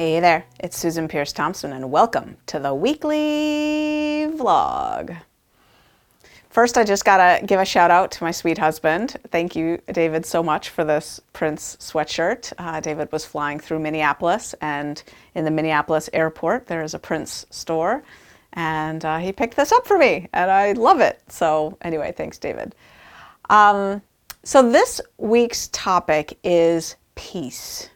Hey there, it's Susan Peirce Thompson, and welcome to the weekly vlog. First, I just gotta give a shout out to my sweet husband. Thank you, David, so much for this Prince sweatshirt. Uh, David was flying through Minneapolis, and in the Minneapolis airport, there is a Prince store, and uh, he picked this up for me, and I love it. So, anyway, thanks, David. Um, so, this week's topic is peace.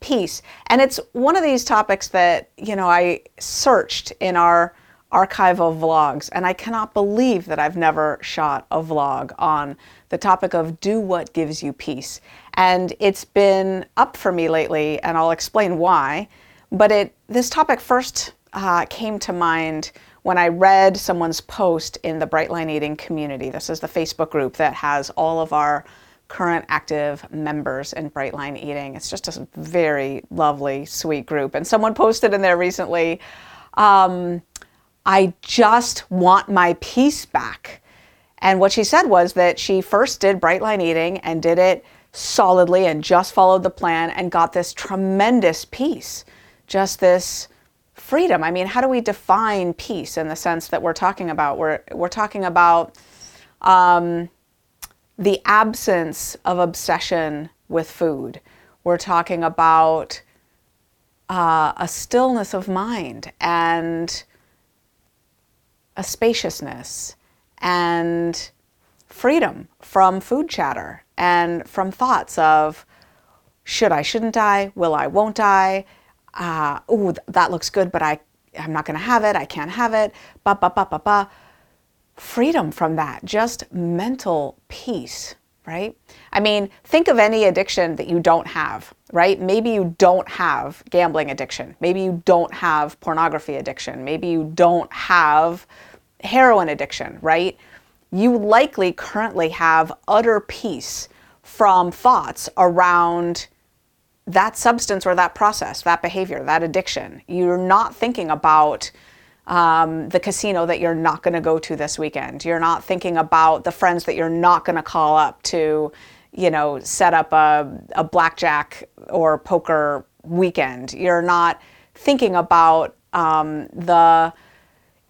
Peace. And it's one of these topics that, you know, I searched in our archive of vlogs, and I cannot believe that I've never shot a vlog on the topic of do what gives you peace. And it's been up for me lately, and I'll explain why. But it this topic first uh, came to mind when I read someone's post in the Brightline Eating community. This is the Facebook group that has all of our current active members in Brightline Eating. It's just a very lovely, sweet group. And someone posted in there recently, um, I just want my peace back. And what she said was that she first did Brightline Eating and did it solidly and just followed the plan and got this tremendous peace. Just this freedom. I mean, how do we define peace in the sense that we're talking about? We're, we're talking about um, the absence of obsession with food. We're talking about uh, a stillness of mind and a spaciousness and freedom from food chatter and from thoughts of should I, shouldn't I, will I, won't I, uh, oh, that looks good, but I, I'm not going to have it, I can't have it, ba, ba, ba, ba, ba. Freedom from that, just mental peace, right? I mean, think of any addiction that you don't have, right? Maybe you don't have gambling addiction. Maybe you don't have pornography addiction. Maybe you don't have heroin addiction, right? You likely currently have utter peace from thoughts around that substance or that process, that behavior, that addiction. You're not thinking about um, the casino that you're not going to go to this weekend. You're not thinking about the friends that you're not going to call up to, you know, set up a, a blackjack or poker weekend. You're not thinking about um, the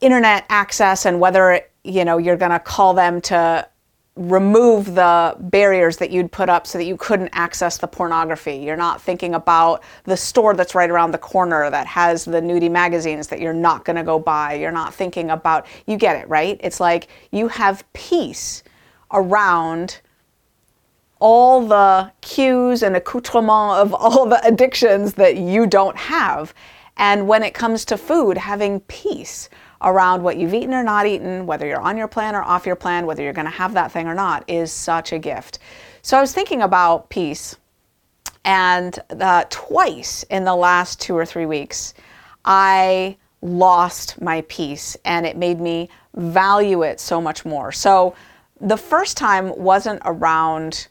internet access and whether you know you're going to call them to remove the barriers that you'd put up so that you couldn't access the pornography. You're not thinking about the store that's right around the corner that has the nudie magazines that you're not going to go buy. You're not thinking about, you get it, right? It's like you have peace around all the cues and accoutrement of all the addictions that you don't have. And when it comes to food, having peace around what you've eaten or not eaten, whether you're on your plan or off your plan, whether you're going to have that thing or not, is such a gift. So I was thinking about peace, and uh, twice in the last two or three weeks, I lost my peace, and it made me value it so much more. So the first time wasn't around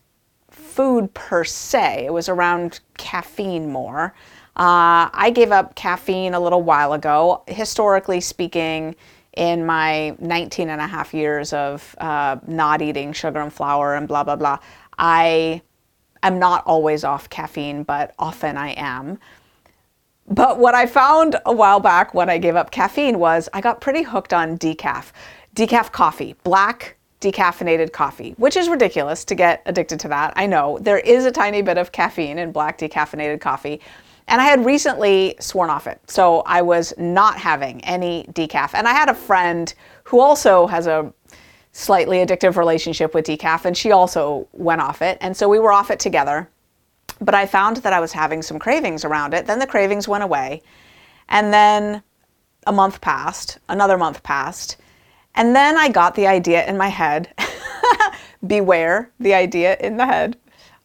food per se, it was around caffeine more. Uh, I gave up caffeine a little while ago. Historically speaking, in my 19 and a half years of uh, not eating sugar and flour and blah, blah, blah, I am not always off caffeine, but often I am. But what I found a while back when I gave up caffeine was I got pretty hooked on decaf. Decaf coffee, black decaffeinated coffee, which is ridiculous to get addicted to that. I know there is a tiny bit of caffeine in black decaffeinated coffee, and I had recently sworn off it. So I was not having any decaf. And I had a friend who also has a slightly addictive relationship with decaf, and she also went off it. And so we were off it together. But I found that I was having some cravings around it. Then the cravings went away. And then a month passed, another month passed. And then I got the idea in my head beware the idea in the head.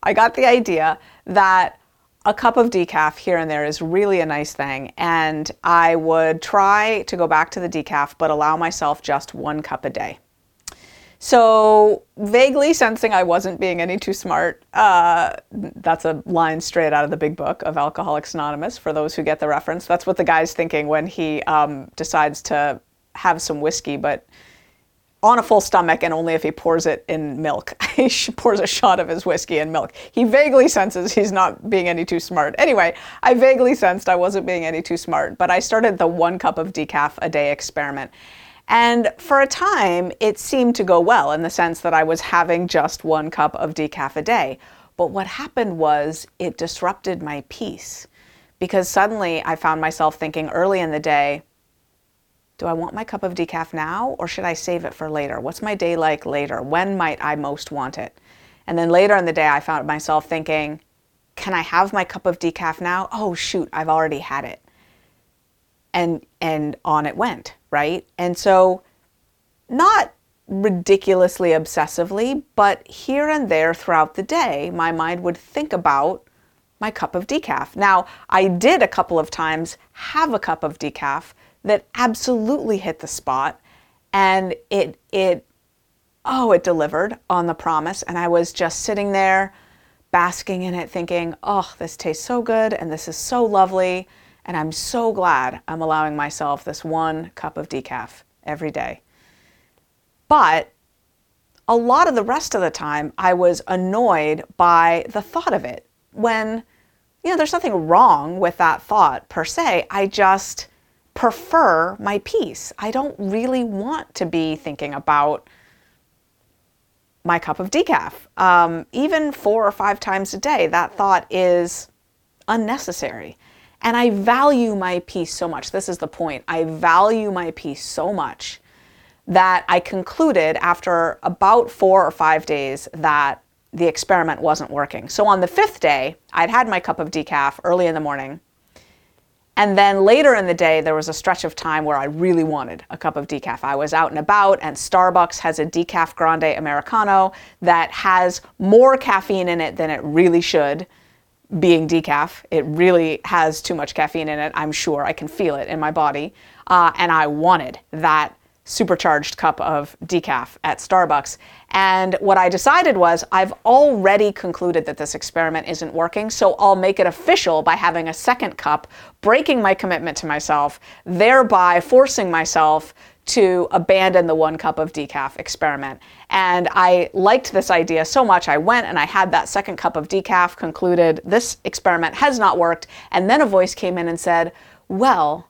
I got the idea that a cup of decaf here and there is really a nice thing. And I would try to go back to the decaf, but allow myself just one cup a day. So, vaguely sensing I wasn't being any too smart, uh, that's a line straight out of the big book of Alcoholics Anonymous for those who get the reference. That's what the guy's thinking when he um, decides to have some whiskey, but on a full stomach and only if he pours it in milk. he pours a shot of his whiskey in milk. He vaguely senses he's not being any too smart. Anyway, I vaguely sensed I wasn't being any too smart, but I started the one cup of decaf a day experiment. And for a time, it seemed to go well in the sense that I was having just one cup of decaf a day. But what happened was it disrupted my peace because suddenly I found myself thinking early in the day, do I want my cup of decaf now or should I save it for later? What's my day like later? When might I most want it? And then later in the day, I found myself thinking, can I have my cup of decaf now? Oh, shoot, I've already had it. And, and on it went, right? And so, not ridiculously obsessively, but here and there throughout the day, my mind would think about my cup of decaf. Now, I did a couple of times have a cup of decaf that absolutely hit the spot and it it oh it delivered on the promise. And I was just sitting there basking in it thinking oh this tastes so good and this is so lovely and I'm so glad I'm allowing myself this one cup of decaf every day. But a lot of the rest of the time I was annoyed by the thought of it. When you know there's nothing wrong with that thought per se. I just prefer my peace. I don't really want to be thinking about my cup of decaf. Um, even four or five times a day, that thought is unnecessary. And I value my peace so much. This is the point. I value my peace so much that I concluded after about four or five days that the experiment wasn't working. So on the fifth day, I'd had my cup of decaf early in the morning. And then later in the day, there was a stretch of time where I really wanted a cup of decaf. I was out and about, and Starbucks has a decaf grande Americano that has more caffeine in it than it really should, being decaf. It really has too much caffeine in it, I'm sure. I can feel it in my body. Uh, and I wanted that supercharged cup of decaf at Starbucks. And what I decided was I've already concluded that this experiment isn't working, so I'll make it official by having a second cup, breaking my commitment to myself, thereby forcing myself to abandon the one cup of decaf experiment. And I liked this idea so much, I went and I had that second cup of decaf, concluded this experiment has not worked. And then a voice came in and said, Well,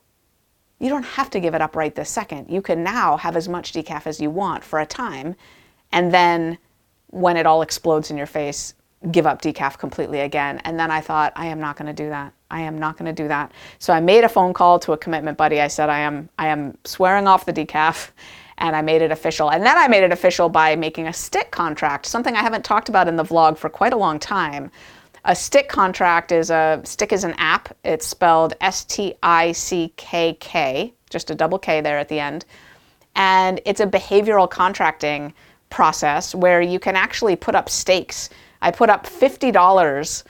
you don't have to give it up right this second. You can now have as much decaf as you want for a time. And then when it all explodes in your face, give up decaf completely again. And then I thought, I am not going to do that. I am not going to do that. So I made a phone call to a commitment buddy. I said, I am, I am swearing off the decaf. And I made it official. And then I made it official by making a stickK contract, something I haven't talked about in the vlog for quite a long time. A stickK contract is a stickK is an app. It's spelled S T I C K K, just a double K there at the end. And it's a behavioral contracting process where you can actually put up stakes. I put up $50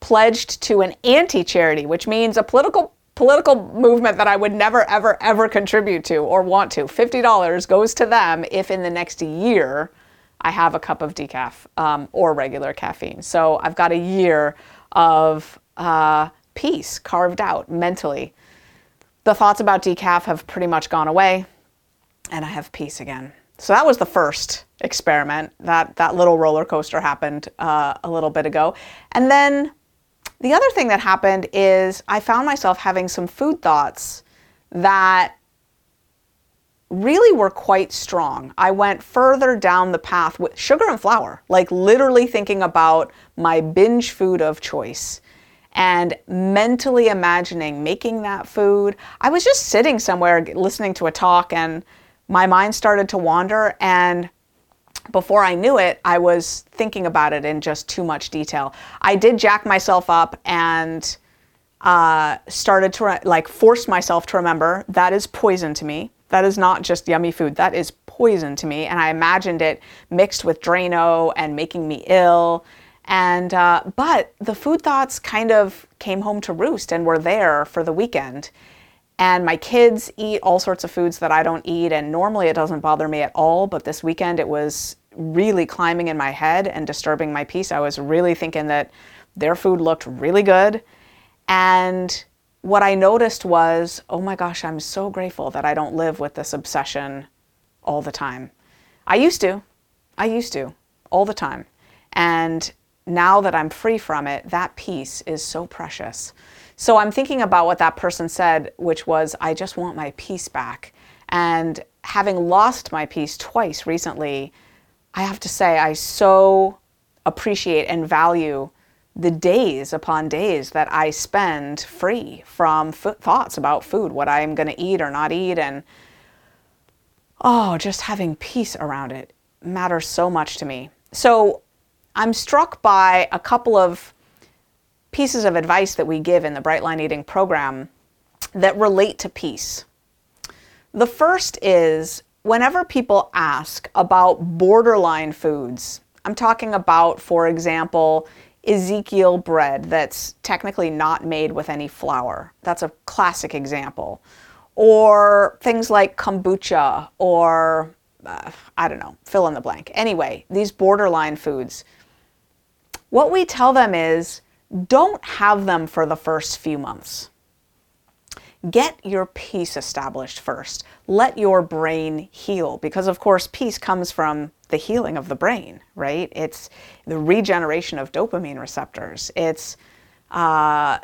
pledged to an anti-charity, which means a political political movement that I would never ever ever contribute to or want to. $50 goes to them if in the next year I have a cup of decaf um, or regular caffeine. So I've got a year of uh, peace carved out mentally. The thoughts about decaf have pretty much gone away, and I have peace again. So that was the first experiment. That that little roller coaster happened uh, a little bit ago, and then the other thing that happened is I found myself having some food thoughts that really were quite strong. I went further down the path with sugar and flour, like literally thinking about my binge food of choice and mentally imagining making that food. I was just sitting somewhere listening to a talk and my mind started to wander and before I knew it, I was thinking about it in just too much detail. I did jack myself up and uh, started to re- like force myself to remember that is poison to me. That is not just yummy food. That is poison to me. And I imagined it mixed with Drano and making me ill. And uh, but the food thoughts kind of came home to roost and were there for the weekend. And my kids eat all sorts of foods that I don't eat, and normally it doesn't bother me at all. But this weekend it was really climbing in my head and disturbing my peace. I was really thinking that their food looked really good. And what I noticed was, oh my gosh, I'm so grateful that I don't live with this obsession all the time. I used to. I used to all the time. And now that I'm free from it, that peace is so precious. So I'm thinking about what that person said, which was, I just want my peace back. And having lost my peace twice recently, I have to say, I so appreciate and value the days upon days that I spend free from f- thoughts about food, what I'm going to eat or not eat, and oh, just having peace around it matters so much to me. So I'm struck by a couple of pieces of advice that we give in the Bright Line Eating program that relate to peace. The first is whenever people ask about borderline foods, I'm talking about, for example, Ezekiel bread that's technically not made with any flour. That's a classic example. Or things like kombucha or uh, I don't know, fill in the blank. Anyway, these borderline foods. What we tell them is don't have them for the first few months. Get your peace established first. Let your brain heal because, of course, peace comes from the healing of the brain, right? It's the regeneration of dopamine receptors. It's uh,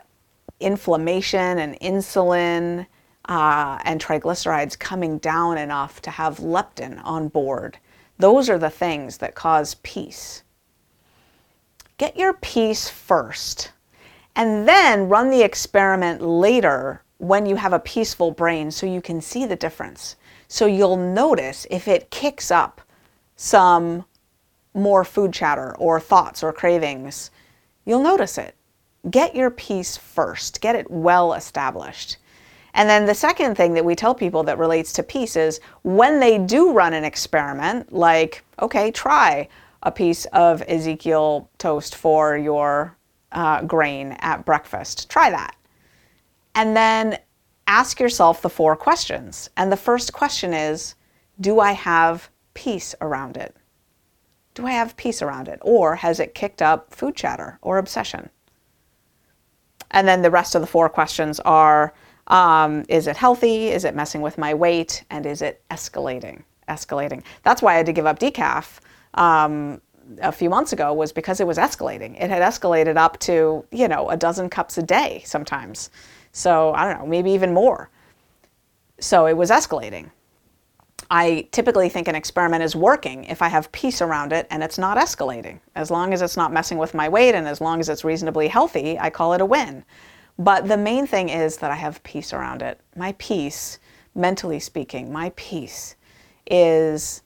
inflammation and insulin uh, and triglycerides coming down enough to have leptin on board. Those are the things that cause peace. Get your peace first, and then run the experiment later when you have a peaceful brain so you can see the difference. So you'll notice if it kicks up some more food chatter or thoughts or cravings, you'll notice it. Get your peace first, get it well established. And then the second thing that we tell people that relates to peace is when they do run an experiment, like, okay, try a piece of Ezekiel toast for your uh, grain at breakfast. Try that. And then ask yourself the four questions. And the first question is Do I have peace around it? Do I have peace around it? Or has it kicked up food chatter or obsession? And then the rest of the four questions are um, is it healthy? Is it messing with my weight? And is it escalating? Escalating. That's why I had to give up decaf um, a few months ago was because it was escalating. It had escalated up to, you know, a dozen cups a day sometimes. So I don't know, maybe even more. So it was escalating. I typically think an experiment is working if I have peace around it and it's not escalating. As long as it's not messing with my weight and as long as it's reasonably healthy, I call it a win. But the main thing is that I have peace around it. My peace, mentally speaking, my peace is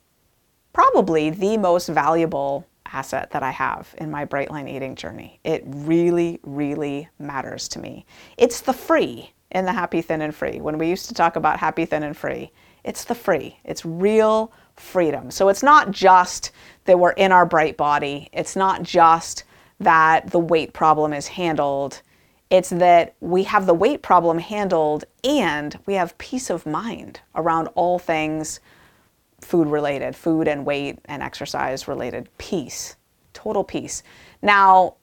probably the most valuable asset that I have in my bright line eating journey. It really, really matters to me. It's the free in the happy, thin, and free. When we used to talk about happy, thin, and free, it's the free. It's real freedom. So it's not just that we're in our bright body, it's not just that the weight problem is handled. It's that we have the weight problem handled and we have peace of mind around all things food related, food and weight and exercise related peace, total peace. Now,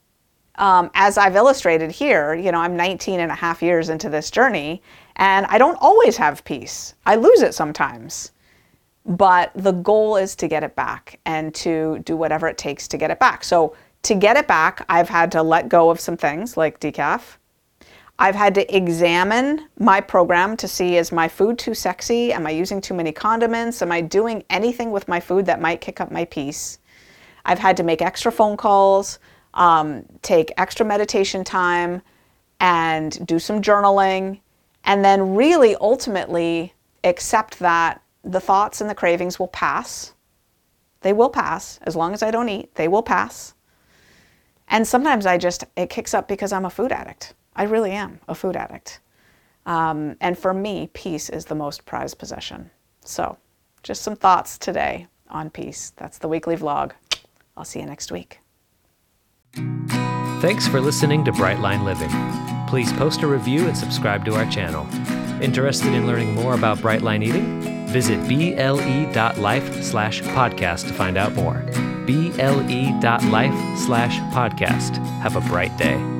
um, as I've illustrated here, you know, I'm 19 and a half years into this journey and I don't always have peace. I lose it sometimes. But the goal is to get it back and to do whatever it takes to get it back. So, to get it back, I've had to let go of some things like decaf. I've had to examine my program to see is my food too sexy? Am I using too many condiments? Am I doing anything with my food that might kick up my peace? I've had to make extra phone calls, um, take extra meditation time, and do some journaling, and then really ultimately accept that the thoughts and the cravings will pass. They will pass as long as I don't eat, they will pass. And sometimes I just, it kicks up because I'm a food addict. I really am a food addict. Um, and for me, peace is the most prized possession. So, just some thoughts today on peace. That's the weekly vlog. I'll see you next week. Thanks for listening to Brightline Living. Please post a review and subscribe to our channel. Interested in learning more about Brightline Eating? Visit ble.life slash podcast to find out more. ble.life slash podcast. Have a bright day.